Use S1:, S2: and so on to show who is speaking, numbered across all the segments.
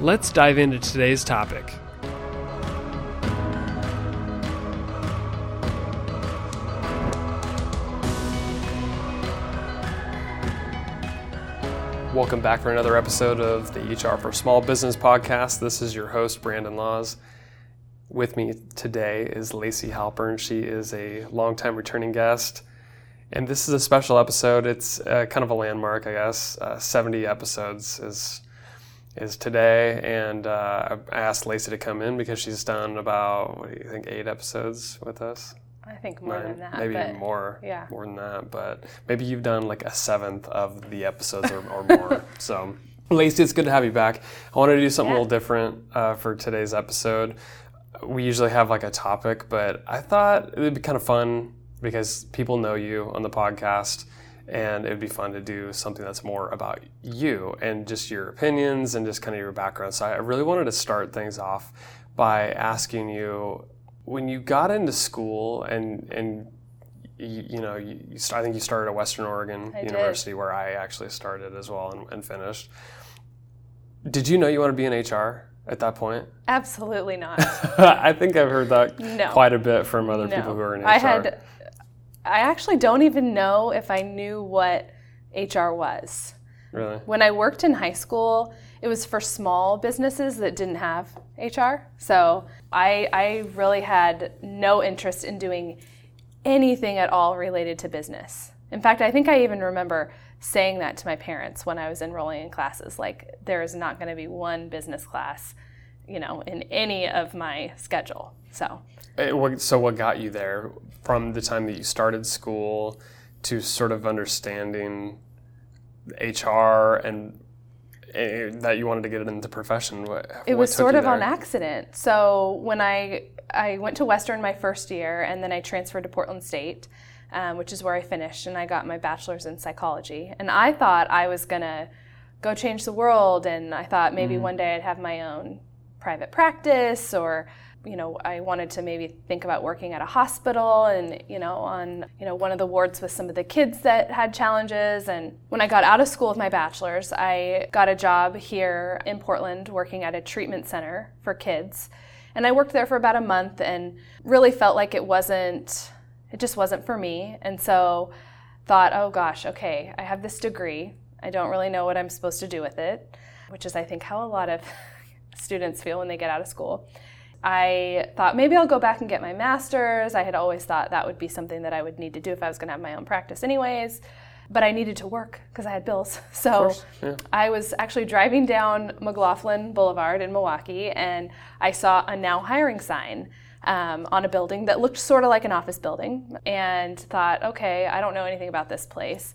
S1: Let's dive into today's topic. Welcome back for another episode of the HR for Small Business podcast. This is your host, Brandon Laws. With me today is Lacey Halpern. She is a longtime returning guest. And this is a special episode. It's uh, kind of a landmark, I guess. Uh, 70 episodes is is today, and uh, I asked Lacey to come in because she's done about what do you think eight episodes with us.
S2: I think more
S1: Nine,
S2: than that.
S1: maybe
S2: but
S1: even more.
S2: yeah.
S1: more than that. But maybe you've done like a seventh of the episodes or, or more. So, Lacey, it's good to have you back. I wanted to do something a little different uh, for today's episode. We usually have like a topic, but I thought it would be kind of fun because people know you on the podcast. And it would be fun to do something that's more about you and just your opinions and just kind of your background. So I really wanted to start things off by asking you when you got into school and and you, you know you, you I think you started at Western Oregon
S2: I did.
S1: University where I actually started as well and, and finished. Did you know you want to be in HR at that point?
S2: Absolutely not.
S1: I think I've heard that
S2: No.
S1: quite a bit from other
S2: no.
S1: people who are in HR.
S2: I had. I actually don't even know if I knew what HR was.
S1: really.
S2: When I worked in high school, it was for small businesses that didn't have HR. So I, I really had no interest in doing anything at all related to business. In fact, I think I even remember saying that to my parents when I was enrolling in classes like, there is not going to be one business class, you know, in any of my schedule. So
S1: Eh, So what got you there from the time that you started school to sort of understanding HR and eh, that you wanted to get into the profession? What,
S2: it
S1: what
S2: was sort of on accident. So when I I went to Western my first year, and then I transferred to Portland State, um, which is where I finished, and I got my bachelor's in psychology. And I thought I was gonna go change the world, and I thought maybe
S1: Mm-hmm.
S2: one day I'd have my own private practice, or you know, I wanted to maybe think about working at a hospital and, you know, on, you know, one of the wards with some of the kids that had challenges. And when I got out of school with my bachelor's, I got a job here in Portland working at a treatment center for kids. And I worked there for about a month and really felt like it wasn't, it just wasn't for me. And so thought, oh gosh, okay, I have this degree. I don't really know what I'm supposed to do with it, which is, I think, how a lot of students feel when they get out of school. I thought maybe I'll go back and get my master's. I had always thought that would be something that I would need to do if I was going to have my own practice, anyways. But I needed to work because I had bills. So
S1: yeah.
S2: I was actually driving down McLoughlin Boulevard in Milwaukie and I saw a now hiring sign um, on a building that looked sort of like an office building and thought, okay, I don't know anything about this place.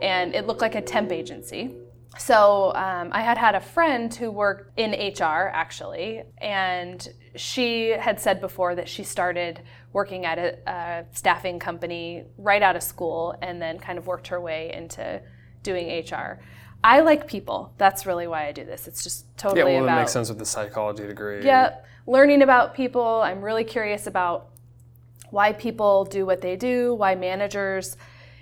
S2: And it looked like a temp agency. So um, I had had a friend who worked in HR actually, and she had said before that she started working at a, a staffing company right out of school and then kind of worked her way into doing HR. I like people. That's really why I do this. It's just
S1: Yeah,
S2: totally
S1: well,
S2: about
S1: it makes sense with the psychology degree.
S2: Yep. Learning about people. I'm really curious about why people do what they do, why managers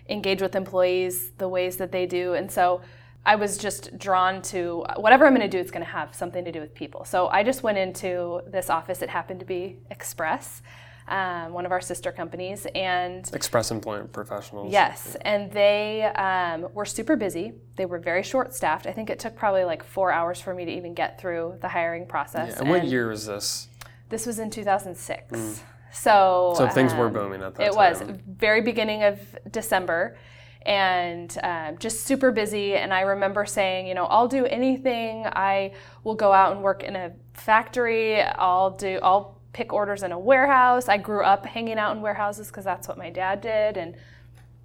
S2: engage with employees the ways that they do. And so I was just drawn to whatever I'm going to do, it's going to have something to do with people. So I just went into this office. It happened to be Express, um, one of our sister companies. And
S1: Express Employment Professionals.
S2: Yes, and they um, were super busy. They were very short staffed. I think it took probably like four hours for me to even get through the hiring process.
S1: Yeah, And what year was this?
S2: This was in 2006. So,
S1: So things were
S2: um,
S1: booming at that time.
S2: It was very beginning of December, and um, just super busy. And I remember saying, you know, I'll do anything. I will go out and work in a factory. I'll do. I'll pick orders in a warehouse. I grew up hanging out in warehouses because that's what my dad did, and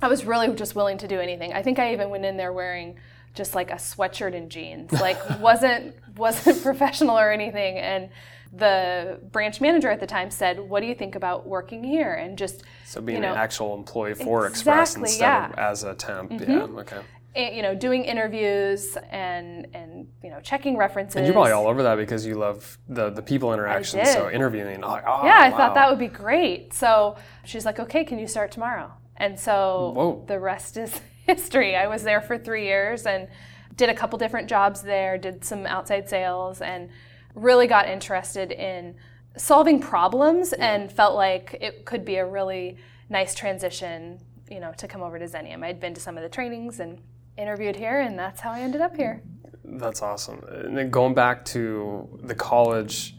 S2: I was really just willing to do anything. I think I even went in there wearing just like a sweatshirt and jeans. Like wasn't wasn't professional or anything. And the branch manager at the time said, "What do you think about working here?" And just
S1: so being
S2: you know,
S1: an actual employee for Express instead
S2: yeah.
S1: of as a temp. Mm-hmm. Yeah. Okay.
S2: you know doing interviews and and you know checking references.
S1: And you're probably all over that because you love the the people interaction. So interviewing, oh,
S2: Yeah, I thought that would be great. So she's like, "Okay, can you start tomorrow?" And so
S1: Whoa.
S2: the rest is history. I was there for three years and did a couple different jobs there. Did some outside sales and really got interested in solving problems and felt like it could be a really nice transition, you know, to come over to Xenium. I'd been to some of the trainings and interviewed here, and that's how I ended up here.
S1: That's awesome. And then going back to the college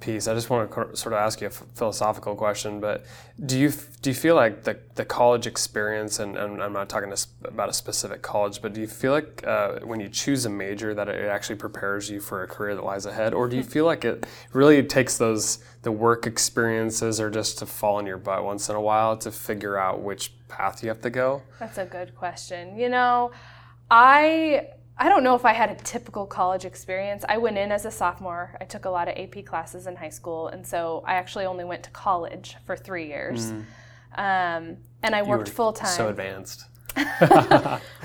S1: piece, I just want to sort of ask you a philosophical question. But do you do you feel like the, the college experience, and, and I'm not talking about a specific college, but do you feel like uh, when you choose a major that it actually prepares you for a career that lies ahead, or do you feel like it really takes those the work experiences, or just to fall on your butt once in a while to figure out which path you have to go?
S2: That's a good question. You know, I I don't know if I had a typical college experience. I went in as a sophomore. I took a lot of AP classes in high school, and so I actually only went to college for three years. Um, and I were full time.
S1: So advanced.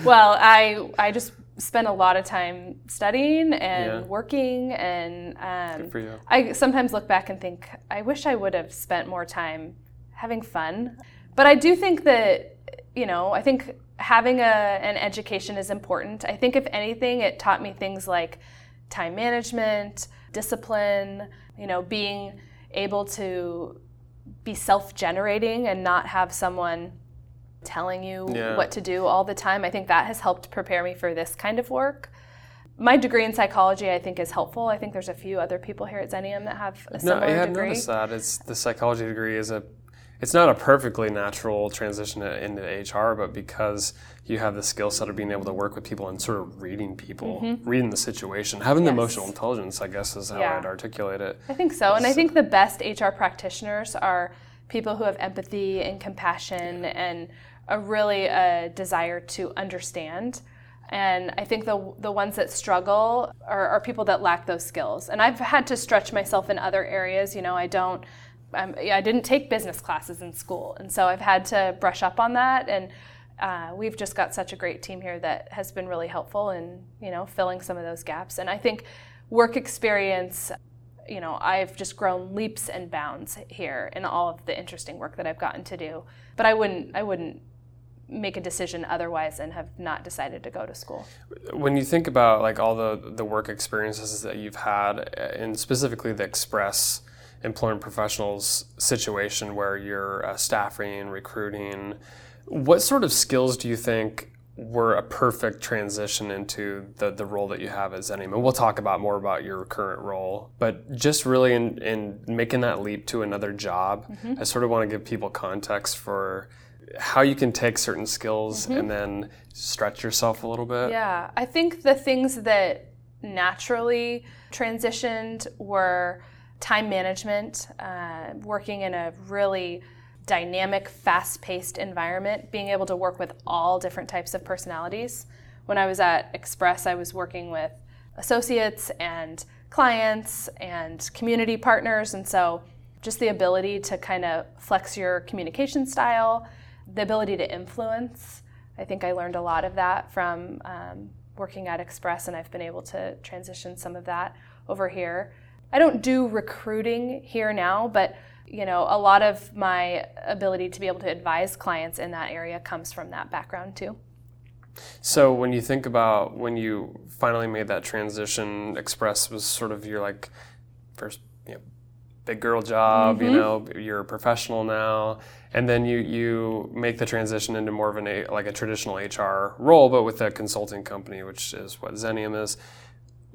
S2: well, I I just spent a lot of time studying and
S1: Yeah.
S2: working, and um,
S1: Good for you.
S2: I sometimes look back and think, I wish I would have spent more time having fun. But I do think that, you know, I think having a, an education is important. I think, if anything, it taught me things like time management, discipline, you know, being able to be self generating and not have someone telling you
S1: Yeah.
S2: what to do all the time. I think that has helped prepare me for this kind of work. My degree in psychology, I think, is helpful. I think there's a few other people here at Xenium that have a similar
S1: No,
S2: similar
S1: I had
S2: degree.
S1: noticed that. It's the psychology degree is a it's not a perfectly natural transition to- into HR, but because you have the skill set of being able to work with people and sort of reading people, reading the situation, having the
S2: Mm-hmm.
S1: Emotional intelligence, I guess is how
S2: Yeah.
S1: I'd articulate it.
S2: I think so. And I think the best HR practitioners are people who have empathy and compassion and a really a desire to understand. And I think the, the ones that struggle are, are people that lack those skills. And I've had to stretch myself in other areas. You know, I don't, I'm, I didn't take business classes in school. And so I've had to brush up on that. And uh, we've just got such a great team here that has been really helpful in, you know, filling some of those gaps. And I think work experience you know, I've just grown leaps and bounds here in all of the interesting work that I've gotten to do. But I wouldn't, I wouldn't make a decision otherwise and have not decided to go to school.
S1: When you think about like all the the work experiences that you've had, uh, and specifically the Express employment professionals situation where you're uh, staffing, recruiting, what sort of skills do you think were a perfect transition into the, the role that you have at Xenium? And we'll talk about more about your current role, but just really in, in making that leap to another job, I sort of want to give people context for how you can take certain skills and then stretch yourself a little bit.
S2: Yeah, I think the things that naturally transitioned were time management, uh, working in a really dynamic, fast paced environment, being able to work with all different types of personalities. When I was at Express, I was working with associates and clients and community partners, and so just the ability to kind of flex your communication style, the ability to influence. I think I learned a lot of that from um, working at Express, and I've been able to transition some of that over here. I don't do recruiting here now, but you know, a lot of my ability to be able to advise clients in that area comes from that background too.
S1: So when you think about when you finally made that transition, Express was sort of your like first you know, big girl job. You mm-hmm. know, you're a professional now, and then you you make the transition into more of an a, like a traditional HR role, but with a consulting company, which is what Xenium is.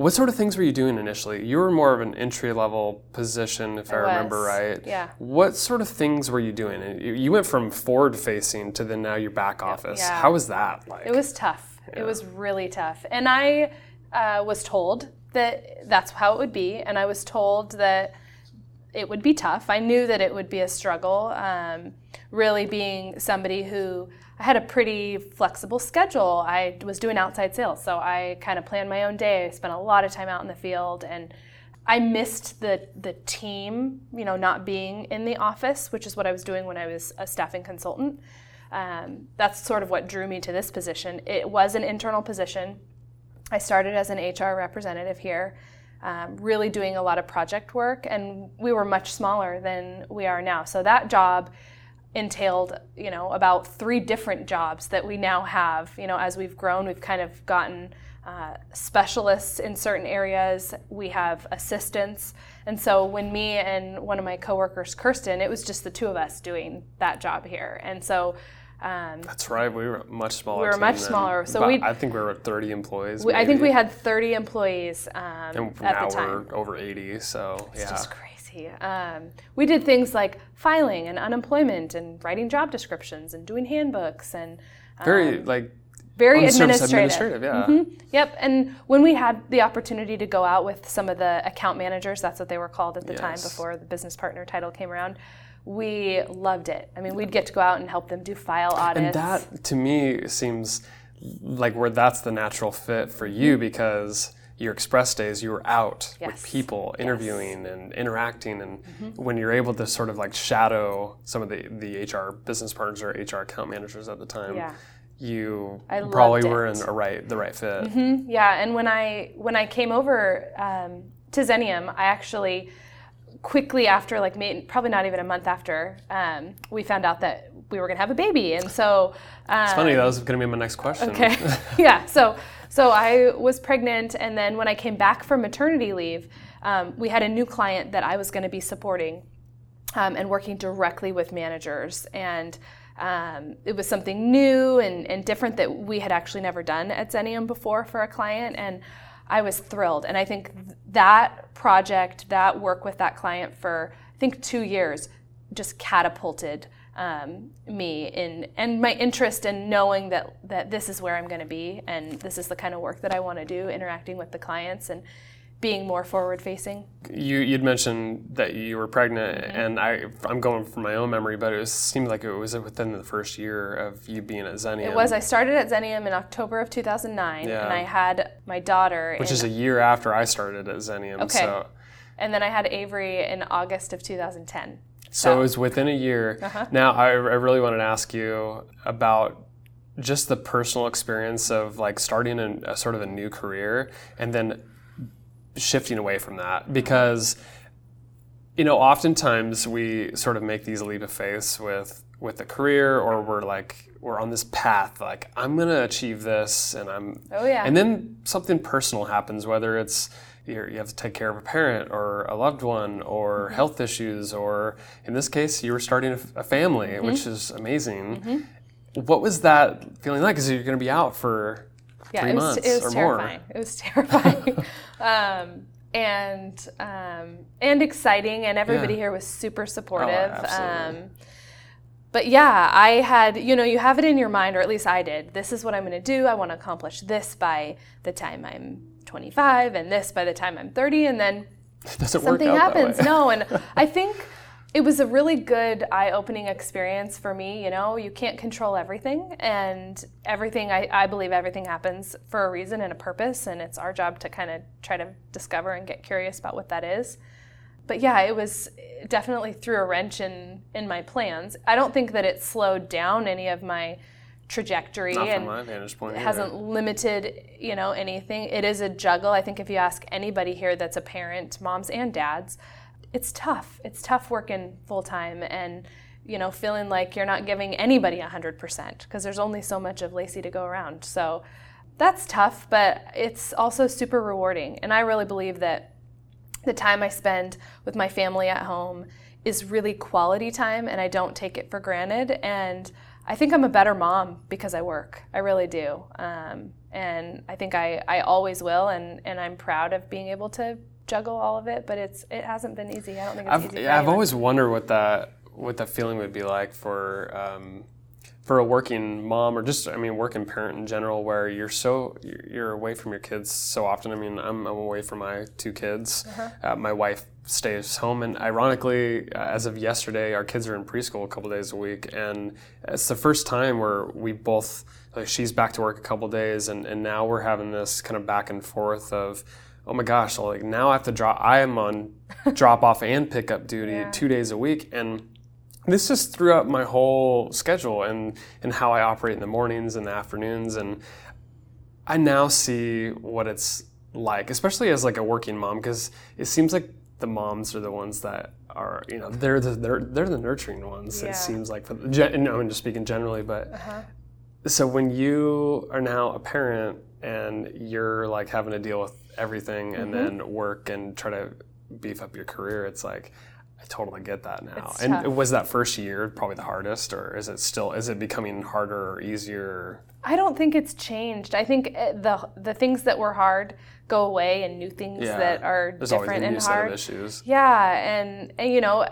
S1: What sort of things were you doing initially? You were more of an entry level position, if I, remember right.
S2: yeah.
S1: What sort of things were you doing? You went from forward facing to then now you're back office.
S2: Yeah.
S1: How was that like?
S2: It was tough. It was really tough. And I uh, was told that that's how it would be. And I was told that it would be tough. I knew that it would be a struggle. Um, really being somebody who I had a pretty flexible schedule. I was doing outside sales, so I kind of planned my own day. I spent a lot of time out in the field and I missed the the team, you know, not being in the office, which is what I was doing when I was a staffing consultant. Um, that's sort of what drew me to this position. It was an internal position. I started as an HR representative here, um, really doing a lot of project work, and we were much smaller than we are now. So that job entailed, you know, about three different jobs that we now have. You know, as we've grown, we've kind of gotten uh, specialists in certain areas. We have assistants, and so when me and one of my coworkers, Kirsten, it was just the two of us doing that job here, and so
S1: um, That's right. We were much smaller.
S2: We were much smaller. So
S1: we, I think we were 30 employees.
S2: We, I think we had 30 employees um, and
S1: at
S2: now the time.
S1: we're over 80. So
S2: it's
S1: yeah,
S2: just crazy. Um, we did things like filing and unemployment and writing job descriptions and doing handbooks and
S1: very um, like
S2: very administrative.
S1: administrative yeah.
S2: Mm-hmm. Yep. And when we had the opportunity to go out with some of the account managers, that's what they were called at the yes. time before the business partner title came around we loved it. I mean, we'd get to go out and help them do file audits.
S1: And that, to me, seems like where that's the natural fit for you because your express days you were out yes. with people interviewing yes. and interacting and mm-hmm. when you're able to sort of like shadow some of the, the hr business partners or hr account managers at the time
S2: yeah.
S1: you I probably were in a right the right fit
S2: mm-hmm. yeah and when i when i came over um, to Xenium i actually quickly after, like probably not even a month after, um, we found out that we were going to have a baby, and so.
S1: Um, it's funny. That was going to be my next question.
S2: Okay. yeah. So so I was pregnant, and then when I came back from maternity leave, um, we had a new client that I was going to be supporting, um, and working directly with managers and. Um, it was something new and, and different that we had actually never done at Xenium before for a client, and I was thrilled. And I think that project, that work with that client for I think two years, just catapulted um, me in and my interest in knowing that that this is where I'm going to be and this is the kind of work that I want to do, interacting with the clients and being more forward facing.
S1: You you'd mentioned that you were pregnant, mm-hmm. and I I'm going from my own memory, but it was, seemed like it was within the first year of you being at Xenium.
S2: It was. I started at Xenium in October of 2009, yeah. and I had my daughter.
S1: Which is a year after I started at Xenium.
S2: Okay.
S1: So.
S2: And then I had Avery in August of 2010.
S1: So, so it was within a year. Uh-huh. Now I, I really wanted to ask you about just the personal experience of like starting a, a sort of a new career and then shifting away from that because you know oftentimes we sort of make these leap of faith with with a career or we're like we're on this path like i'm going to achieve this and i'm
S2: oh yeah
S1: and then something personal happens whether it's you have to take care of a parent or a loved one or mm-hmm. health issues or in this case you were starting a, family mm-hmm. which is amazing mm-hmm. what was that feeling like because you're going to be out for
S2: yeah,
S1: three
S2: it
S1: was, months
S2: it was
S1: or
S2: terrifying.
S1: more.
S2: It was terrifying. um, and um, and exciting, and everybody yeah. here was super supportive.
S1: Oh, um,
S2: but yeah, I had, you know, you have it in your mind, or at least I did. This is what I'm going to do. I want to accomplish this by the time I'm 25, and this by the time I'm 30, and then something happens. no, and I think it was a really good eye-opening experience for me you know? You can't control everything and everything I, I, believe everything happens for a reason and a purpose and it's our job to kind of try to discover and get curious about what that is. But yeah it was definitely threw a wrench in in my plans. I don't think that it slowed down any of my trajectory and it hasn't limited you know anything it is a juggle i think if you ask anybody here that's a parent moms and dads it's tough. It's tough working full time and you know feeling like you're not giving anybody 100% because there's only so much of Lacey to go around. So that's tough, but it's also super rewarding. And I really believe that the time I spend with my family at home is really quality time and I don't take it for granted. And I think I'm a better mom because I work. I really do. Um, and I think I, I always will. And, and I'm proud of being able to juggle all of it, but it's it hasn't been easy. I don't think it's
S1: I've,
S2: easy.
S1: I've always wondered what that what that feeling would be like for um, for a working mom or just I mean working parent in general where you're so you're away from your kids so often. I mean I'm, I'm away from my two kids. Uh-huh. Uh, my wife stays home and ironically uh, as of yesterday our kids are in preschool a couple days a week and it's the first time where we both like she's back to work a couple days and, and now we're having this kind of back and forth of oh my gosh like now I have to drop I am on drop off and pick up duty yeah. two days a week and this just threw up my whole schedule and, and how I operate in the mornings and the afternoons. And I now see what it's like, especially as like a working mom, because it seems like the moms are the ones that are, you know, they're the, they're, they're the nurturing ones. Yeah. It seems like for the, no, I'm just speaking generally, but uh-huh. so when you are now a parent and you're like having to deal with everything and mm-hmm. then work and try to beef up your career, it's like, I totally get that now. It's and tough. was that first year probably the hardest, or is it still is it becoming harder or easier?
S2: I don't think it's changed. I think eh, the the things that were hard go away, and new things yeah. that are There's different and hard.
S1: issues.
S2: Yeah, and, and you know,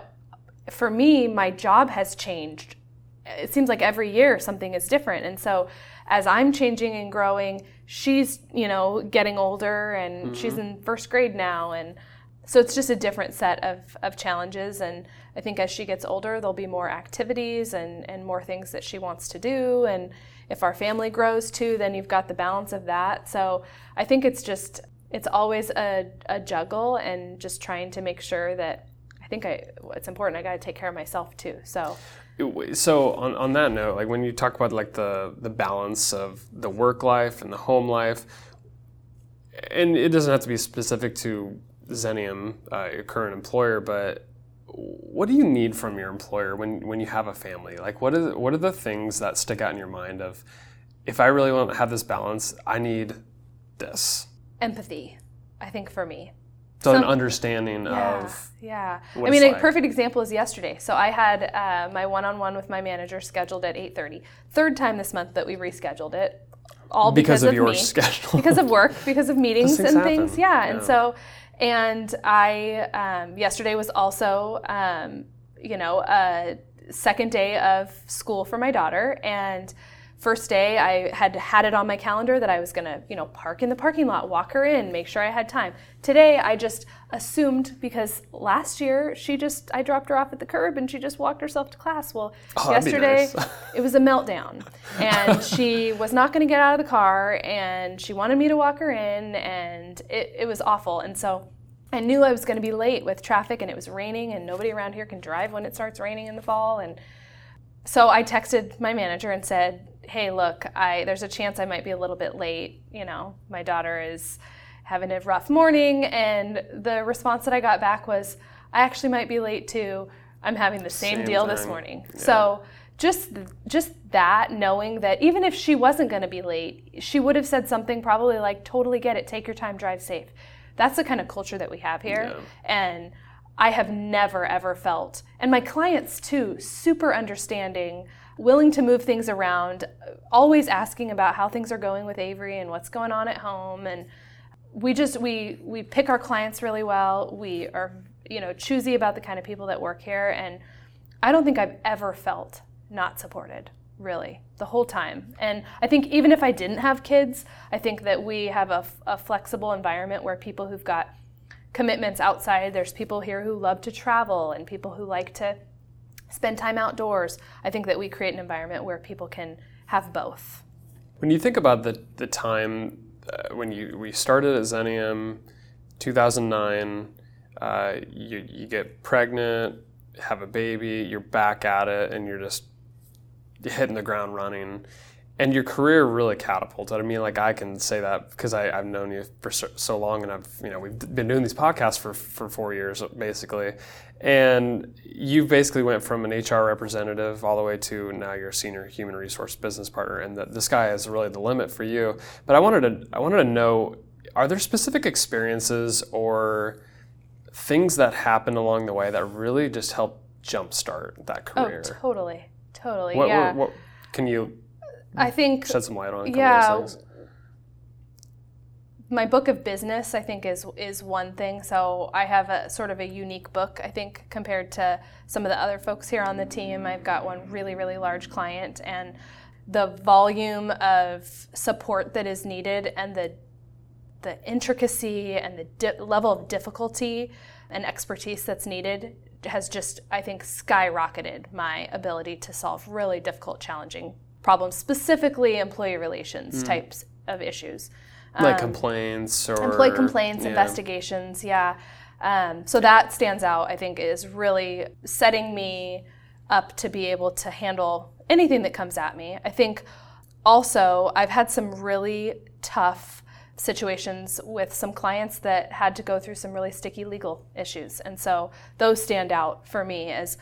S2: for me, my job has changed. It seems like every year something is different, and so as I'm changing and growing, she's you know getting older, and mm-hmm. she's in first grade now, and so it's just a different set of, of challenges. And I think as she gets older, there'll be more activities and, and more things that she wants to do. And if our family grows too, then you've got the balance of that. So I think it's just, it's always a, a juggle and just trying to make sure that I think I, it's important. I got to take care of myself too. So
S1: so on, on that note like when you talk about like the the balance of the work life and the home life and it doesn't have to be specific to Xenium, uh, your current employer, but what do you need from your employer when, when you have a family? Like, what is what are the things that stick out in your mind of, if I really want to have this balance, I need this.
S2: Empathy, I think for me.
S1: So Some, an understanding
S2: yeah,
S1: of
S2: yeah. I mean, a like. perfect example is yesterday. So I had uh, my one-on-one with my manager scheduled at 8:30. Third time this month that we rescheduled it, all because, because of, of,
S1: your
S2: me,
S1: schedule,
S2: because of work, because of meetings and things. Yeah. yeah. and so and I, um, yesterday was also, um, you know, a second day of school for my daughter. And first day, I had had it on my calendar that I was going to, you know, park in the parking lot, walk her in, make sure I had time. Today, I just assumed because last year she just, I dropped her off at the curb and she just walked herself to class. Well, oh, yesterday nice. it was a meltdown and she was not going to get out of the car and she wanted me to walk her in and it, it was awful. And so I knew I was going to be late with traffic and it was raining and nobody around here can drive when it starts raining in the fall and so I texted my manager and said, "Hey, look, I there's a chance I might be a little bit late, you know. My daughter is having a rough morning." And the response that I got back was, "I actually might be late too. I'm having the same, same deal thing. this morning." Yeah. So just just that knowing that even if she wasn't going to be late, she would have said something probably like, "Totally get it. Take your time, drive safe." That's the kind of culture that we have here. Yeah. And I have never ever felt, and my clients too, super understanding, willing to move things around, always asking about how things are going with Avery and what's going on at home. And we just we we pick our clients really well. We are you know choosy about the kind of people that work here, and I don't think I've ever felt not supported really the whole time. And I think even if I didn't have kids, I think that we have a, a, flexible environment where people who've got commitments outside, there's people here who love to travel and people who like to spend time outdoors. I think that we create an environment where people can have both.
S1: When you think about the, the time uh, when you we started at Xenium, 2009, uh, you, you get pregnant, have a baby, you're back at it, and you're just hitting the ground running and your career really catapulted. I mean, like I can say that because I, have known you for so, so, long, and I've you know we've been doing these podcasts for for four years basically, and you basically went from an HR representative all the way to now you're a senior human resource business partner, and the, the sky is really the limit for you. But I wanted to I wanted to know, are there specific experiences or things that happened along the way that really just helped jumpstart that oh, career?
S2: Oh, totally. Totally.
S1: What,
S2: yeah.
S1: What, what, can you?
S2: I mm. think
S1: shed some light on. yeah.
S2: my book of business i think is is one thing so i have a sort of a unique book i think compared to some of the other folks here on the team i've got one really really large client and the volume of support that is needed and the the intricacy and the di- level of difficulty and expertise that's needed has just i think skyrocketed my ability to solve really difficult challenging problems specifically employee relations mm. types of issues
S1: like um, complaints or
S2: employee complaints, yeah. investigations. Yeah. Um, so that stands out. I think is really setting me up to be able to handle anything that comes at me. I think also I've had some really tough situations with some clients that had to go through some really sticky legal issues. And so those stand out for me as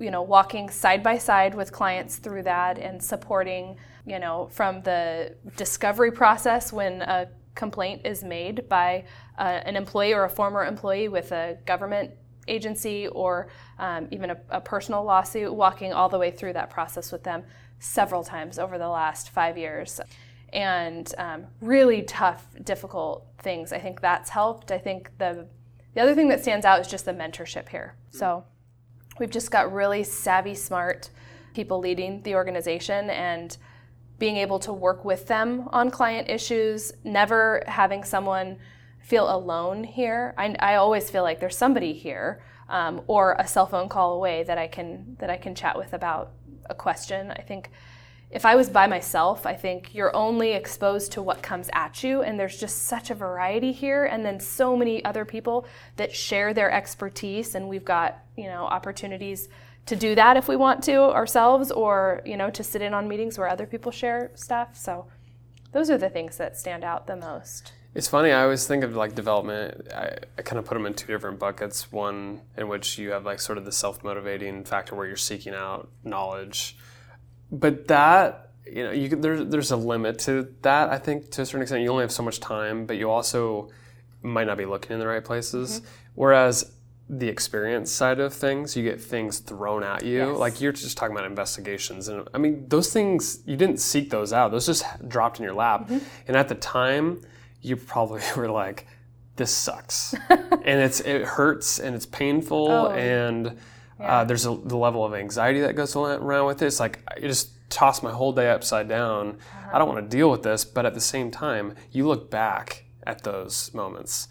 S2: you know walking side by side with clients through that and supporting you know, from the discovery process when a complaint is made by uh, an employee or a former employee with a government agency or um, even a, a, personal lawsuit, walking all the way through that process with them several times over the last five years. And um, really tough, difficult things. I think that's helped. I think the the other thing that stands out is just the mentorship here. So we've just got really savvy, smart people leading the organization and being able to work with them on client issues, never having someone feel alone here. I, I always feel like there's somebody here um, or a cell phone call away that I can that I can chat with about a question. I think if I was by myself, I think you're only exposed to what comes at you, and there's just such a variety here, and then so many other people that share their expertise, and we've got you know opportunities to do that if we want to ourselves or you know to sit in on meetings where other people share stuff. So those are the things that stand out the most.
S1: It's funny i always think of like development I, I kind of put them in two different buckets. One in which you have like sort of the self-motivating factor where you're seeking out knowledge but that you know you can, there's there's a limit to that i think to a certain extent you only have so much time but you also might not be looking in the right places mm-hmm. whereas the experience side of things, you get things thrown at you. Yes. Like you're just talking about investigations, and I mean those things you didn't seek those out; those just dropped in your lap. Mm-hmm. And at the time, you probably were like, "This sucks," and it's it hurts and it's painful, oh. and yeah. uh, there's a, the level of anxiety that goes around with this. It's like I just toss my whole day upside down. Uh-huh. I don't want to deal with this, but at the same time, you look back at those moments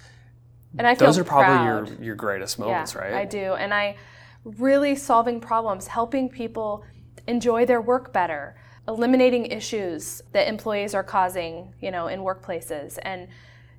S2: and I
S1: those are probably
S2: proud.
S1: your your greatest moments,
S2: yeah,
S1: right?
S2: I do, and I really solving problems, helping people enjoy their work better, eliminating issues that employees are causing, you know, in workplaces. And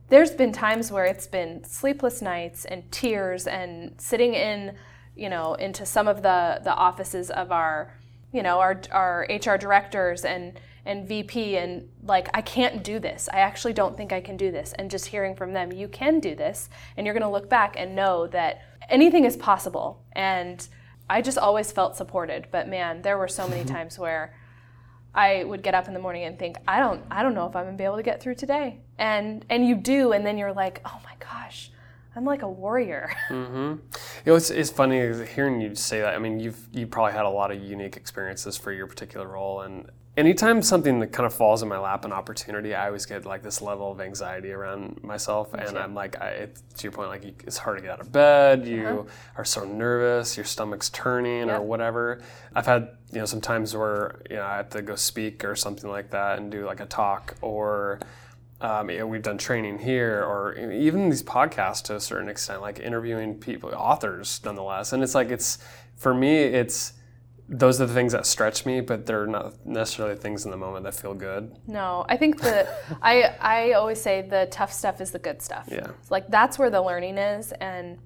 S2: there's been times where it's been sleepless nights and tears and sitting in, you know, into some of the the offices of our, you know, our our HR directors and and VP and like I can't do this. I actually don't think I can do this. And just hearing from them, you can do this and you're going to look back and know that anything is possible. And I just always felt supported, but man, there were so many times where I would get up in the morning and think, I don't I don't know if I'm going to be able to get through today. And and you do and then you're like, "Oh my gosh, I'm like a warrior.
S1: Mm-hmm. You know, it's, it's funny hearing you say that. I mean, you've you probably had a lot of unique experiences for your particular role, and anytime something that kind of falls in my lap, an opportunity, I always get like this level of anxiety around myself, and I'm like, I, to your point, like it's hard to get out of bed. You uh-huh. are so nervous, your stomach's turning, yep. or whatever. I've had you know some times where you know I have to go speak or something like that and do like a talk or um, you know, we've done training here or even these podcasts to a certain extent, like interviewing people, authors nonetheless. And it's like, it's, for me, it's, those are the things that stretch me, but they're not necessarily things in the moment that feel good.
S2: No, I think the I I always say the tough stuff is the good stuff.
S1: Yeah,
S2: like that's where the learning is, and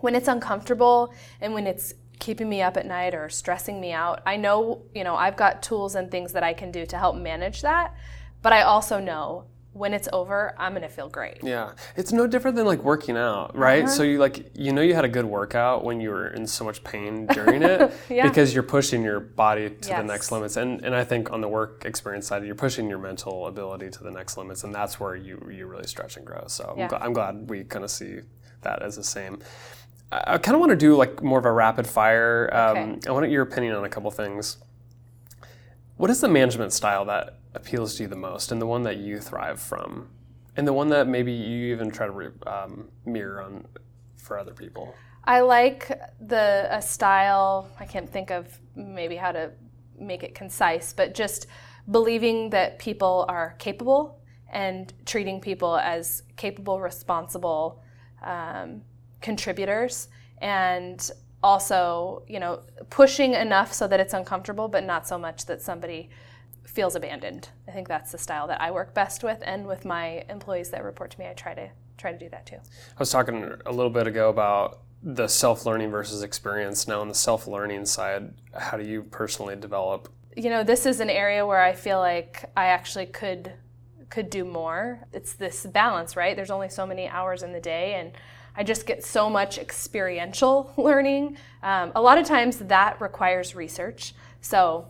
S2: when it's uncomfortable and when it's keeping me up at night or stressing me out, I know you know I've got tools and things that I can do to help manage that, but I also know when it's over, I'm gonna feel great.
S1: Yeah, it's no different than like working out, right? Uh-huh. So you like you know you had a good workout when you were in so much pain during it yeah. because you're pushing your body to yes. the next limits, and and I think on the work experience side, you're pushing your mental ability to the next limits, and that's where you you really stretch and grow. So. I'm, gl- I'm glad we kind of see that as the same. I, I kind of want to do like more of a rapid fire. Um, okay. I want your opinion on a couple things. What is the management style that appeals to you the most and the one that you thrive from? And the one that maybe you even try to re- um, mirror on for other people.
S2: I like the a style. I can't think of maybe how to make it concise, but just believing that people are capable and treating people as capable, responsible um, contributors, and also, you know, pushing enough so that it's uncomfortable, but not so much that somebody feels abandoned. I think that's the style that I work best with, and with my employees that report to me, I try to try to do that too.
S1: I was talking a little bit ago about the self-learning versus experience. Now, on the self-learning side, how do you personally develop?
S2: You know, this is an area where I feel like I actually could could do more. It's this balance, right? There's only so many hours in the day, and I just get so much experiential learning. Um, a lot of times that requires research. So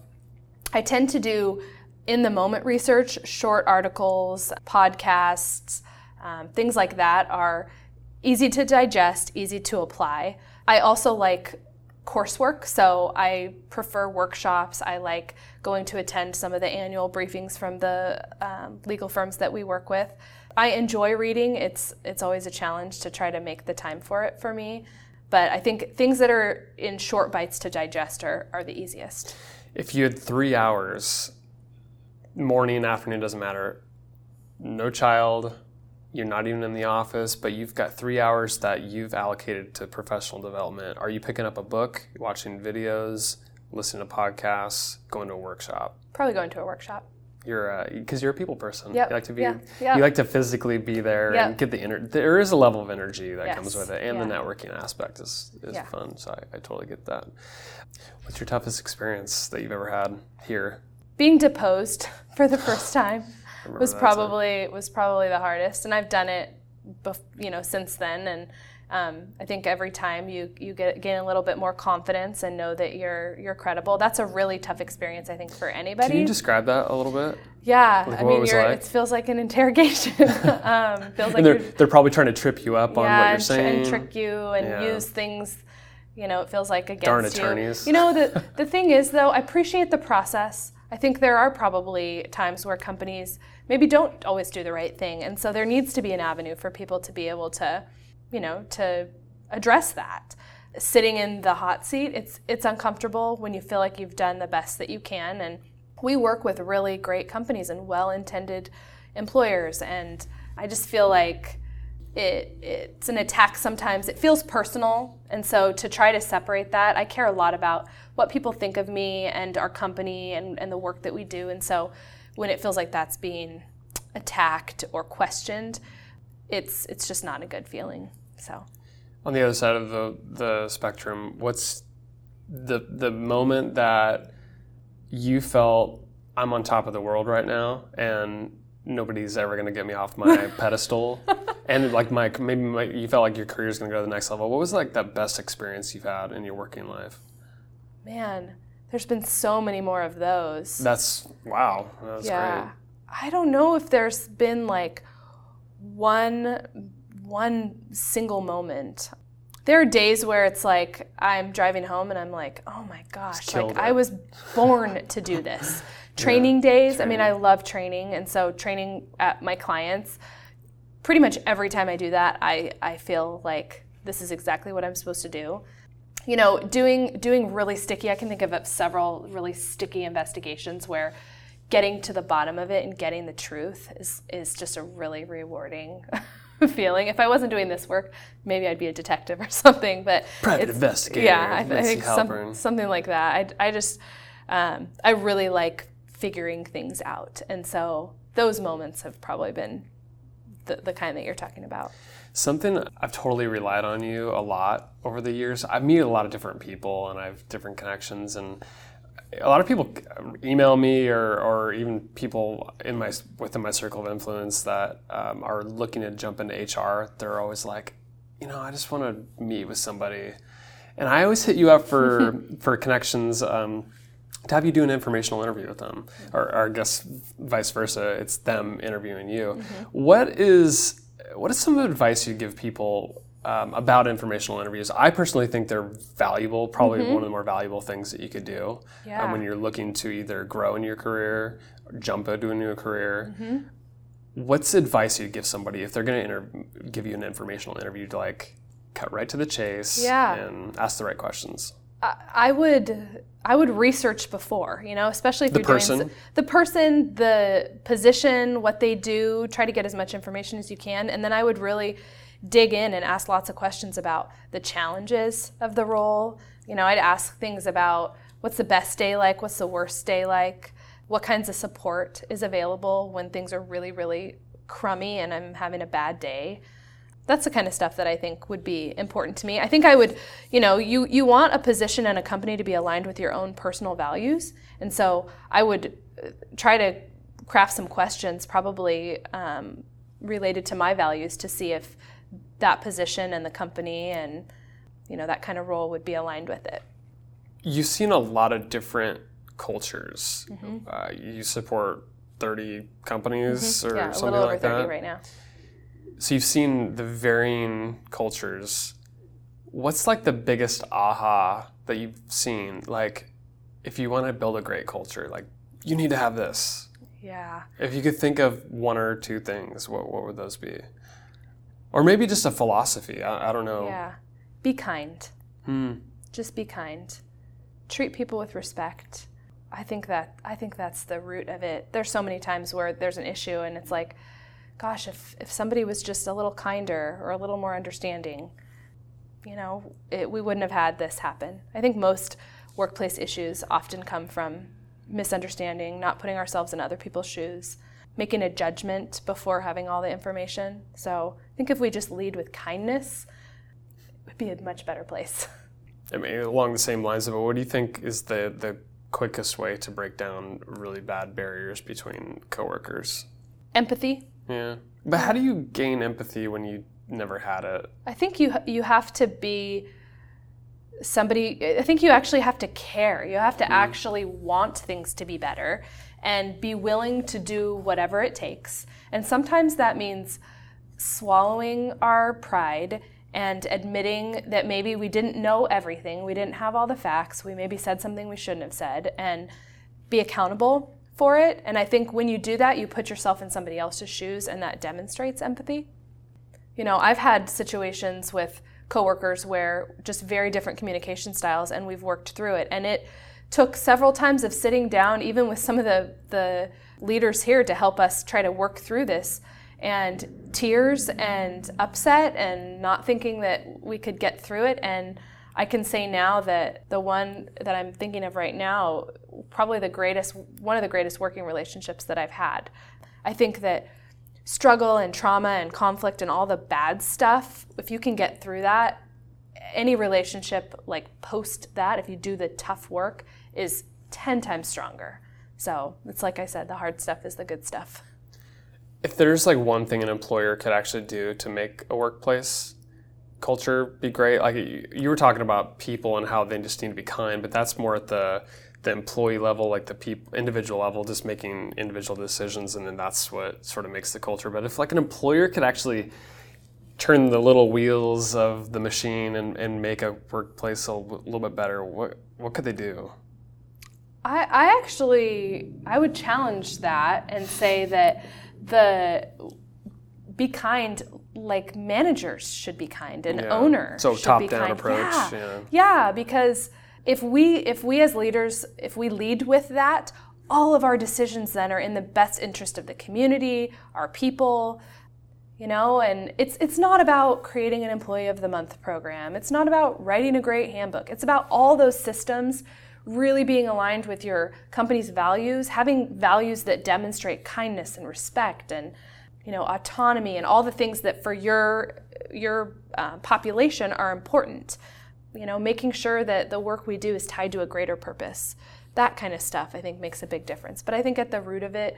S2: I tend to do in the moment research, short articles, podcasts, um, things like that are easy to digest, easy to apply. I also like coursework, so I prefer workshops. I like going to attend some of the annual briefings from the um, legal firms that we work with. I enjoy reading. It's it's always a challenge to try to make the time for it for me, but I think things that are in short bites to digest are, are the easiest.
S1: If you had three hours, morning, afternoon doesn't matter. No child, you're not even in the office, but you've got three hours that you've allocated to professional development. Are you picking up a book, watching videos, listening to podcasts, going to a workshop?
S2: Probably going to a workshop.
S1: You're because uh, you're a people person.
S2: Yep.
S1: You like to be.
S2: Yeah. Yep.
S1: You like to physically be there
S2: Yep.
S1: and get the energy. There is a level of energy that
S2: Yes.
S1: comes with it, and the networking aspect is is
S2: Yeah.
S1: fun. So I, I totally get that. What's your toughest experience that you've ever had here?
S2: Being deposed for the first time was probably was probably the hardest, and I've done it, bef- you know, since then. And um, I think every time you you get gain a little bit more confidence and know that you're you're credible. That's a really tough experience, I think, for anybody.
S1: Can you describe that a little bit?
S2: yeah,
S1: like
S2: I
S1: it
S2: mean, you're,
S1: like?
S2: it feels like an interrogation. um, feels like
S1: And they're they're probably trying to trip you up on what
S2: yeah,
S1: you're saying.
S2: and trick you and
S1: Yeah.
S2: use things. You know, it feels like against
S1: Darn
S2: you.
S1: attorneys.
S2: You know, the the thing is though, I appreciate the process. I think there are probably times where companies maybe don't always do the right thing, and so there needs to be an avenue for people to be able to, you know, to address that. Sitting in the hot seat, it's it's uncomfortable when you feel like you've done the best that you can, and we work with really great companies and well-intended employers, and I just feel like it, it's an attack sometimes. It feels personal. And so to try to separate that, I care a lot about what people think of me and our company and, and the work that we do. And so when it feels like that's being attacked or questioned, it's it's just not a good feeling. So
S1: On the other side of the, the spectrum, what's the the moment that you felt I'm on top of the world right now and nobody's ever going to get me off my pedestal and like my maybe my, you felt like your career is going to go to the next level. What was like the best experience you've had in your working life?
S2: man, there's been so many more of those.
S1: That's wow. That's
S2: yeah.
S1: great.
S2: I don't know if there's been like one one single moment. There are days where it's like I'm driving home and I'm like, "Oh my gosh, like I was born to do this." Training days, I mean, I love training and so training at my clients pretty much every time I do that, I I feel like this is exactly what I'm supposed to do. You know doing doing really sticky i can think of several really sticky investigations where getting to the bottom of it and getting the truth is is just a really rewarding feeling. If i wasn't doing this work maybe i'd be a detective or something but
S1: Private investigator,
S2: yeah i, I think some, something like that. I, I just um, i really like figuring things out. And so those moments have probably been the, the kind that you're talking about
S1: Something I've totally relied on you a lot over the years. I meet a lot of different people and I have different connections and a lot of people email me or, or even people in my within my circle of influence that um, are looking to jump into HR. They're always like, you know, I just want to meet with somebody, and I always hit you up for for connections. Um, to have you do an informational interview with them, or, or I guess vice versa, it's them interviewing you. What is what is some advice you give people um, about informational interviews? I personally think they're valuable, probably one of the more valuable things that you could do um, when you're looking to either grow in your career, jump into a new career. What's advice you'd give somebody if they're going to inter- give you an informational interview to like cut right to the chase
S2: Yeah.
S1: and ask the right questions?
S2: I- I would I would research before, you know, especially if
S1: The
S2: you're
S1: person?
S2: doing the person, the position, what they do. Try to get as much information as you can, and then I would really dig in and ask lots of questions about the challenges of the role. You know, I'd ask things about what's the best day like, what's the worst day like, what kinds of support is available when things are really, really crummy and I'm having a bad day that's the kind of stuff that I think would be important to me. I think I would, you know, you you want a position and a company to be aligned with your own personal values, and so I would uh, try to craft some questions, probably um, related to my values, to see if that position and the company and you know that kind of role would be aligned with it.
S1: You've seen a lot of different cultures.
S2: Mm-hmm.
S1: Uh, you support 30 companies or
S2: yeah, a
S1: something like that.
S2: right now.
S1: So you've seen the varying cultures. What's like the biggest aha that you've seen? Like, if you want to build a great culture, like you need to have this.
S2: Yeah.
S1: If you could think of one or two things, what what would those be? Or maybe just a philosophy. I, I don't know.
S2: Yeah. Be kind.
S1: Hmm.
S2: Just be kind. Treat people with respect. I think that I think that's the root of it. There's so many times where there's an issue and it's like, gosh, if if somebody was just a little kinder or a little more understanding, you know, it, we wouldn't have had this happen. I think most workplace issues often come from misunderstanding, not putting ourselves in other people's shoes, making a judgment before having all the information. So I think if we just lead with kindness, it would be a much better place.
S1: I mean, along the same lines of it, what do you think is the the quickest way to break down really bad barriers between coworkers?
S2: Empathy.
S1: Yeah. But how do you gain empathy when you never had it?
S2: I think you you have to be somebody I think you actually have to care. You have to mm-hmm. actually want things to be better and be willing to do whatever it takes. And sometimes that means swallowing our pride and admitting that maybe we didn't know everything, we didn't have all the facts, we maybe said something we shouldn't have said and be accountable for it. And I think when you do that, you put yourself in somebody else's shoes and that demonstrates empathy. You know, I've had situations with coworkers where just very different communication styles and we've worked through it and it took several times of sitting down even with some of the the leaders here to help us try to work through this and tears and upset and not thinking that we could get through it and I can say now that the one that I'm thinking of right now probably the greatest one of the greatest working relationships that I've had. I think that struggle and trauma and conflict and all the bad stuff, if you can get through that, any relationship like post that, if you do the tough work, is 10 times stronger. So it's like I said, the hard stuff is the good stuff.
S1: If there's like one thing an employer could actually do to make a workplace culture be great, like you were talking about people and how they just need to be kind, but that's more at the the employee level, like the peop- individual level, just making individual decisions, and then that's what sort of makes the culture. But if like an employer could actually turn the little wheels of the machine and, and make a workplace a little bit better, what what could they do?
S2: I, I actually I would challenge that and say that the be kind like managers should be kind and
S1: Yeah.
S2: owners
S1: So
S2: should be
S1: top-down
S2: kind.
S1: approach,
S2: Yeah.
S1: yeah.
S2: yeah because if we if we as leaders if we lead with that all of our decisions then are in the best interest of the community our people you know and it's it's not about creating an employee of the month program it's not about writing a great handbook it's about all those systems really being aligned with your company's values having values that demonstrate kindness and respect and you know autonomy and all the things that for your your uh, population are important you know making sure that the work we do is tied to a greater purpose that kind of stuff i think makes a big difference but i think at the root of it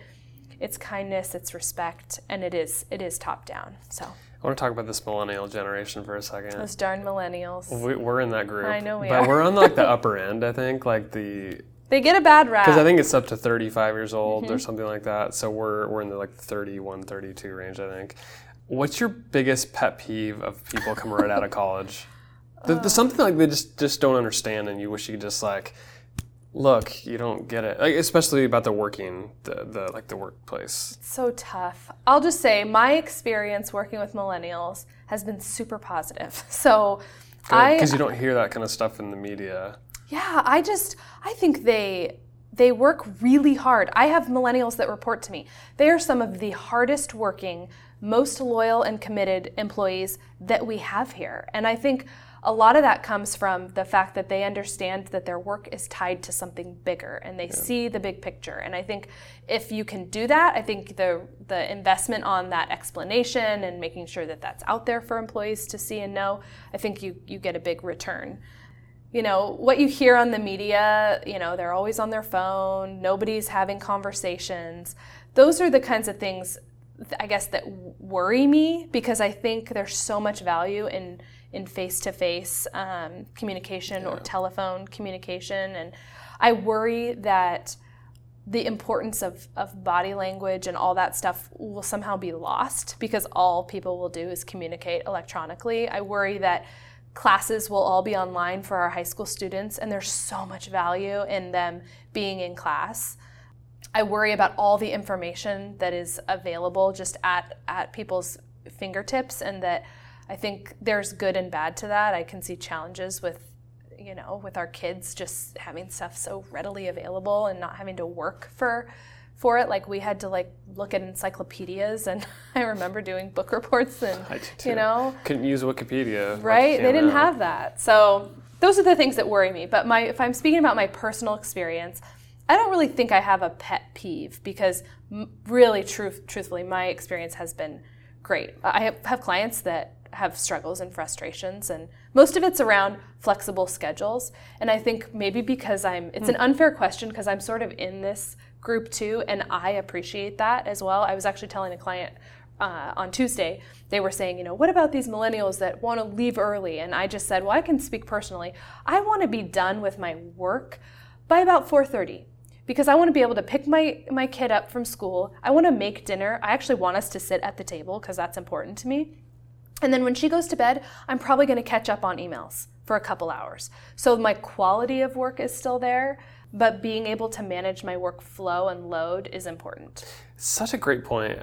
S2: it's kindness it's respect and it is it is top down so
S1: I want to talk about this millennial generation for a second.
S2: those darn millennials
S1: We, we're in that group.
S2: I know we
S1: but
S2: are.
S1: we're on like the upper end, I think, like the
S2: they get a bad rap
S1: because I think it's up to 35 years old
S2: Mm-hmm.
S1: or something like that. So we're we're in the like 31, 32 range, I think. What's your biggest pet peeve of people coming right out of college? The, the, something like they just just don't understand, and you wish you could just like look, you don't get it. Like, especially about the working, the, the like the workplace.
S2: It's So tough. I'll just say my experience working with millennials has been super positive. So I
S1: Because you don't hear that kind of stuff in the media.
S2: Yeah, I just I think they they work really hard. I have millennials that report to me. They are some of the hardest working, most loyal and committed employees that we have here. And I think a lot of that comes from the fact that they understand that their work is tied to something bigger and they see the big picture. And I think if you can do that, I think the the investment on that explanation and making sure that that's out there for employees to see and know, I think you you get a big return you know what you hear on the media you know they're always on their phone nobody's having conversations. Those are the kinds of things i guess that worry me because i think there's so much value in in face-to-face um, communication or telephone communication. And i worry that the importance of, of body language and all that stuff will somehow be lost because all people will do is communicate electronically. I worry that classes will all be online for our high school students, and there's so much value in them being in class. I worry about all the information that is available just at, at people's fingertips, and that I think there's good and bad to that. I can see challenges with you know with our kids just having stuff so readily available and not having to work for for it. Like we had to like look at encyclopedias, and I remember doing book reports, and you know,
S1: Couldn't use Wikipedia.
S2: right?
S1: you
S2: They didn't have that. So those are the things that worry me. But my if I'm speaking about my personal experience, I don't really think I have a pet peeve because really, truth, truthfully, my experience has been great. I have, have clients that have struggles and frustrations and most of it's around flexible schedules and i think maybe because i'm it's an hmm. unfair question because i'm sort of in this group too and i appreciate that as well i was actually telling a client uh, on tuesday they were saying you know what about these millennials that want to leave early and i just said well i can speak personally i want to be done with my work by about 4.30 because I want to be able to pick my, my kid up from school. I want to make dinner. I actually want us to sit at the table because that's important to me. And then when she goes to bed, I'm probably going to catch up on emails for a couple hours. So my quality of work is still there, but being able to manage my workflow and load is important.
S1: Such a great point,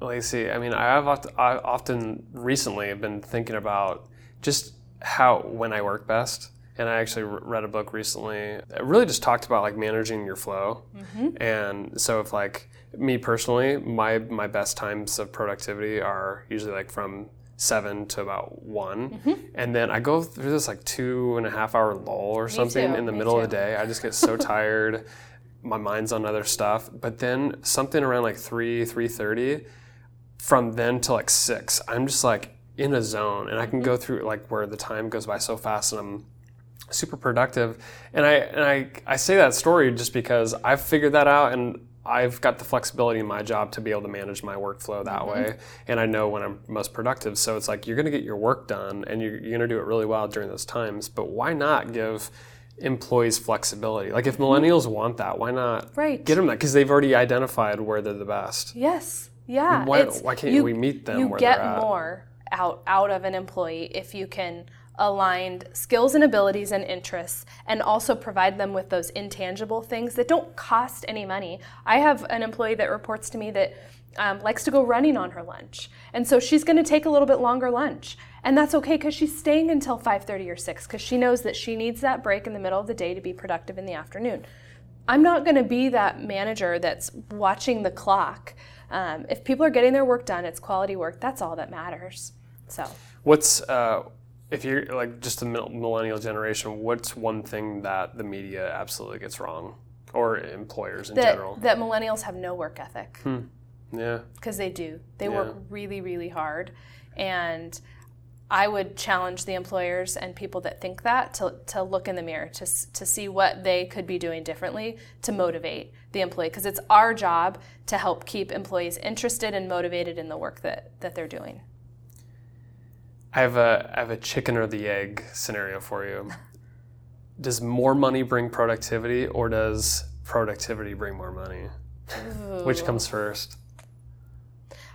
S1: Lacey. I mean, I have often, recently have been thinking about just how when I work best. And I actually read a book recently. It really just talked about like managing your flow. Mm-hmm. And so, if like me personally, my my best times of productivity are usually like from seven to about one, and then I go through this like two and a half hour lull or something
S2: too,
S1: in the middle of the day. I just get so tired. My mind's on other stuff. But then something around like three, three thirty, from then to like six, I'm just like in a zone, and I can go through like where the time goes by so fast, and I'm super productive. And I and I I say that story just because I've figured that out, and I've got the flexibility in my job to be able to manage my workflow that mm-hmm. way, and I know when I'm most productive. So it's like you're going to get your work done, and you're, you're going to do it really well during those times. But why not give employees flexibility? Like if mm-hmm. millennials want that, why not
S2: Right.
S1: get them that? Because they've already identified where they're the best.
S2: Yes. Yeah.
S1: Why- why can't we meet them
S2: You
S1: where
S2: get more out out of an employee if you can align skills and abilities and interests and also provide them with those intangible things that don't cost any money. I have an employee that reports to me that um, likes to go running on her lunch. And so she's going to take a little bit longer lunch. And that's okay because she's staying until 5:30 or 6 because she knows that she needs that break in the middle of the day to be productive in the afternoon. I'm not going to be that manager that's watching the clock. Um, if people are getting their work done, it's quality work. That's all that matters. So,
S1: What's uh, if you're like just the millennial generation? What's one thing that the media absolutely gets wrong, or employers in
S2: that,
S1: general?
S2: that millennials have no work ethic hmm.
S1: yeah,
S2: because they do. They
S1: Yeah.
S2: work really, really hard. And I would challenge the employers and people that think that to, to look in the mirror to, to see what they could be doing differently to motivate the employee because it's our job to help keep employees interested and motivated in the work that, that they're doing.
S1: I have a I have a chicken or the egg scenario for you. Does more money bring productivity, or does productivity bring more money? Which comes first?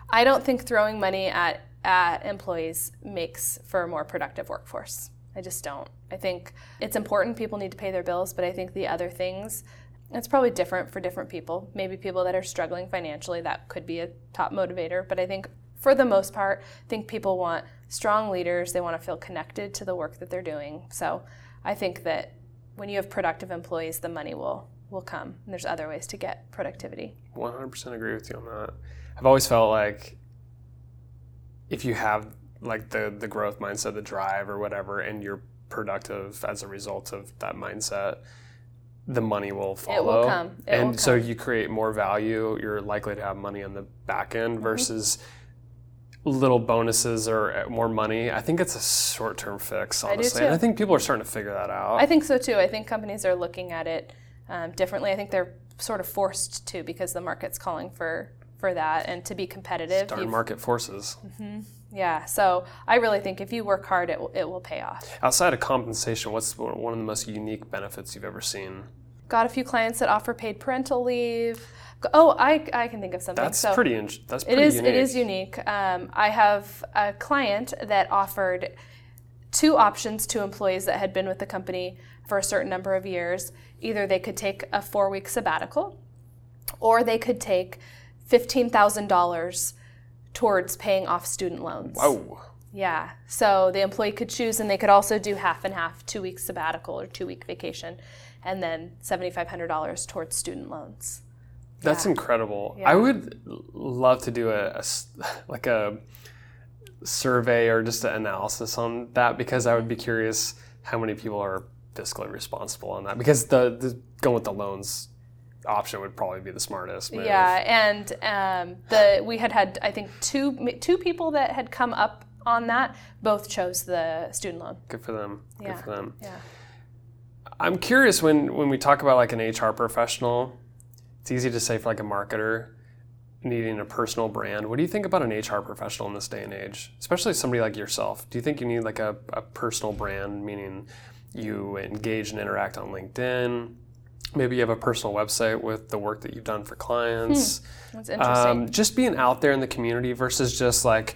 S2: I don't think throwing money at, at employees makes for a more productive workforce. I just don't. I think it's important people need to pay their bills, but I think the other things it's probably different for different people. Maybe people that are struggling financially, that could be a top motivator. But I think for the most part, I think people want strong leaders. They want to feel connected to the work that they're doing. So I think that when you have productive employees, the money will will come. And there's other ways to get productivity.
S1: 100% agree with you on that. I've always felt like if you have like the the growth mindset, the drive or whatever, and you're productive as a result of that mindset, the money will follow.
S2: It will come. It
S1: and
S2: will
S1: so you create more value. You're likely to have money on the back end
S2: Mm-hmm.
S1: versus little bonuses or more money. I think it's a short term fix, honestly.
S2: too.
S1: And I think people are starting to figure that out.
S2: I think so too. I think companies are looking at it um, differently. I think they're sort of forced to because the market's calling for for that and to be competitive.
S1: Darn market forces.
S2: Yeah. So I really think if you work hard, it it will pay off.
S1: Outside of compensation, what's one of the most unique benefits you've ever seen?
S2: Got a few clients that offer paid parental leave. Oh, I, I can think of something.
S1: That's
S2: so
S1: pretty. In- that's pretty
S2: is.
S1: unique.
S2: It is unique. Um, I have a client that offered two options to employees that had been with the company for a certain number of years. Either they could take a four-week sabbatical, or they could take fifteen thousand dollars towards paying off student loans.
S1: Whoa.
S2: Yeah. So the employee could choose, and they could also do half and half, two weeks sabbatical or two week vacation, and then seventy-five hundred dollars towards student loans.
S1: That's
S2: Yeah.
S1: incredible.
S2: Yeah.
S1: I would love to do a, a like a survey or just an analysis on that because I would be curious how many people are fiscally responsible on that because the, the going with the loans option would probably be the smartest. Move.
S2: Yeah, and um, the we had had I think two two people that had come up on that. Both chose the student loan.
S1: Good for them. Good
S2: Yeah.
S1: for them.
S2: Yeah.
S1: I'm curious when when we talk about like an HR professional, it's easy to say for like a marketer needing a personal brand. What do you think about an HR professional in this day and age, especially somebody like yourself? Do you think you need like a, a personal brand, meaning you engage and interact on LinkedIn? Maybe you have a personal website with the work that you've done for clients.
S2: That's interesting.
S1: Um, just being out there in the community versus just like,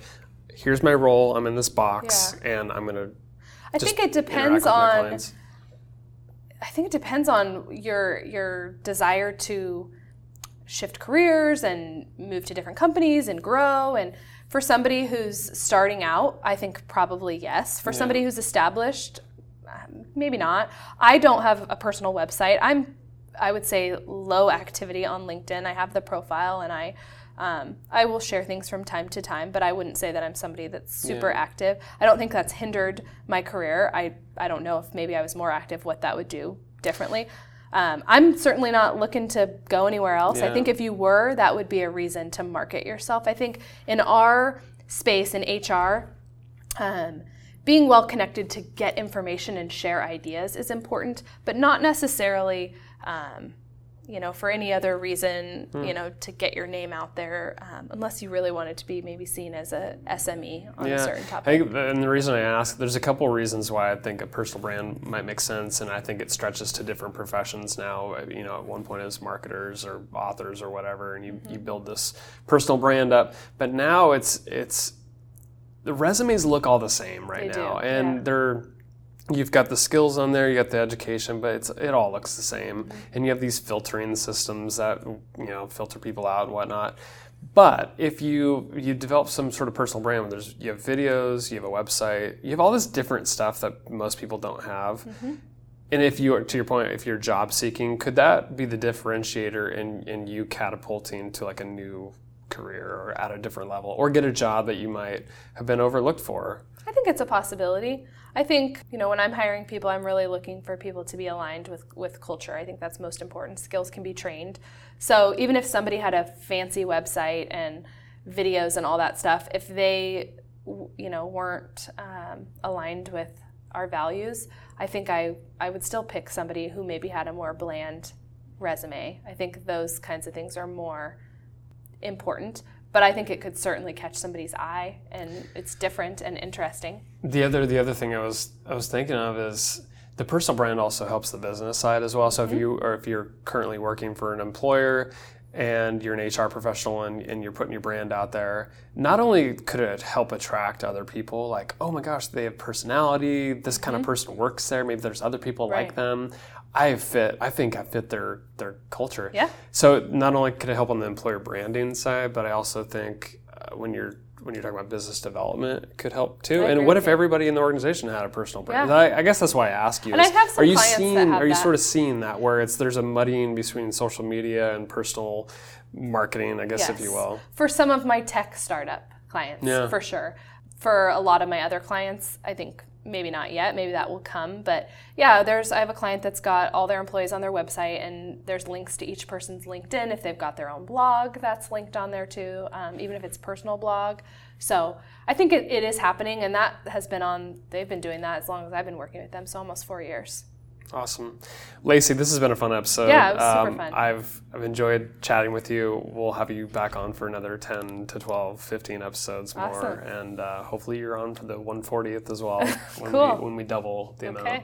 S1: here's my role, I'm in this box, and I'm gonna.
S2: I think it depends on. I think it depends on your your desire to shift careers and move to different companies and grow and for somebody who's starting out i think probably yes for somebody who's established um, maybe not i don't have a personal website i'm i would say low activity on linkedin i have the profile and i um, I will share things from time to time, but I wouldn't say that I'm somebody that's super
S1: Yeah.
S2: active. I don't think that's hindered my career. I, I don't know if maybe I was more active, what that would do differently. Um, I'm certainly not looking to go anywhere else. I think if you were, that would be a reason to market yourself. I think in our space in HR, um, being well connected to get information and share ideas is important, but not necessarily, um, you know, for any other reason,
S1: Hmm.
S2: you know, to get your name out there, um, unless you really wanted to be maybe seen as a SME on a certain
S1: I
S2: topic.
S1: think, and the reason I ask, there's a couple reasons why I think a personal brand might make sense, and I think it stretches to different professions now. You know, at one point it was marketers or authors or whatever, and you,
S2: Mm-hmm.
S1: you build this personal brand up. But now it's it's the resumes look all the same right
S2: They do,
S1: now, and
S2: yeah.
S1: they're you've got the skills on there, you got the education, but it's it all looks the same, and you have these filtering systems that you know filter people out and whatnot. But if you you develop some sort of personal brand, there's you have videos, you have a website, you have all this different stuff that most people don't have.
S2: Mm-hmm.
S1: And if you are, to your point, if you're job seeking, could that be the differentiator in, in you catapulting to like a new career or at a different level or get a job that you might have been overlooked for?
S2: I think it's a possibility. I think, you know, when I'm hiring people, I'm really looking for people to be aligned with, with culture. I think that's most important. Skills can be trained. So even if somebody had a fancy website and videos and all that stuff, if they, you know, weren't um, aligned with our values, I think I, I would still pick somebody who maybe had a more bland resume. I think those kinds of things are more important. But I think it could certainly catch somebody's eye, and it's different and interesting.
S1: The other the other thing I was I was thinking of is the personal brand also helps the business side as well. So if you or if you're currently working for an employer and you're an HR professional and, and you're putting your brand out there, not only could it help attract other people, like, oh my gosh, they have personality, this kind of person works there, maybe there's other people
S2: Mm-hmm. Right.
S1: like them. I fit, I think I fit their their culture.
S2: Yeah.
S1: So not only could it help on the employer branding side, but I also think uh, when you're when you're talking about business development, it could help too.
S2: I
S1: and what if
S2: you.
S1: everybody in the organization had a personal brand?
S2: Yeah.
S1: I, I guess that's why I ask you.
S2: And
S1: is,
S2: I have some
S1: are you
S2: clients that
S1: seeing?
S2: have
S1: are you
S2: that.
S1: sort of seeing that where it's there's a muddying between social media and personal marketing, I guess, if you will.
S2: For some of my tech startup clients,
S1: Yeah.
S2: for sure. For a lot of my other clients, I think maybe not yet. Maybe that will come. But yeah, there's I have a client that's got all their employees on their website, and there's links to each person's LinkedIn. If they've got their own blog, that's linked on there too. Um, even if it's personal blog. So I think it, it is happening, and that has been on. They've been doing that as long as I've been working with them, so almost four years.
S1: Awesome, Lacey. This has been a fun episode.
S2: Yeah, it was super fun.
S1: I've I've enjoyed chatting with you. We'll have you back on for another 10 to 12, 15 episodes more, and uh, hopefully you're on for the 140th as well when
S2: Cool.
S1: we when we double the
S2: Okay.
S1: amount.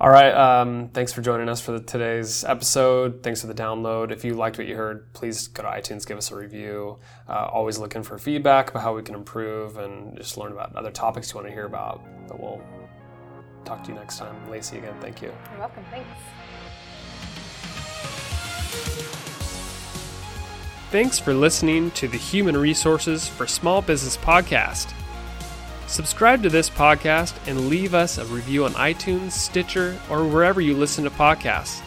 S1: All right. Um, thanks for joining us for the, today's episode. Thanks for the download. If you liked what you heard, please go to iTunes, give us a review. Uh, always looking for feedback about how we can improve and just learn about other topics you want to hear about. But we'll talk to you next time. Lacey, again, thank you.
S2: You're welcome. Thanks.
S1: Thanks for listening to the Human Resources for Small Business podcast. Subscribe to this podcast and leave us a review on iTunes, Stitcher, or wherever you listen to podcasts.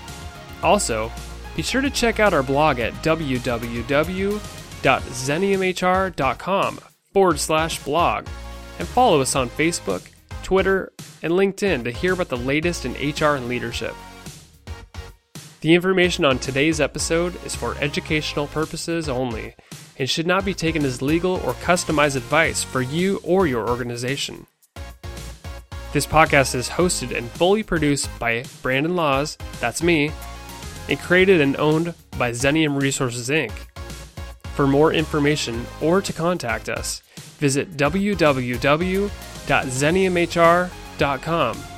S1: Also, be sure to check out our blog at www.xeniumhr.com forward slash blog and follow us on Facebook, Twitter, and LinkedIn to hear about the latest in HR and leadership. The information on today's episode is for educational purposes only and should not be taken as legal or customized advice for you or your organization. This podcast is hosted and fully produced by Brandon Laws, that's me, and created and owned by Xenium Resources Inc. For more information or to contact us, visit www.xeniumhr.com.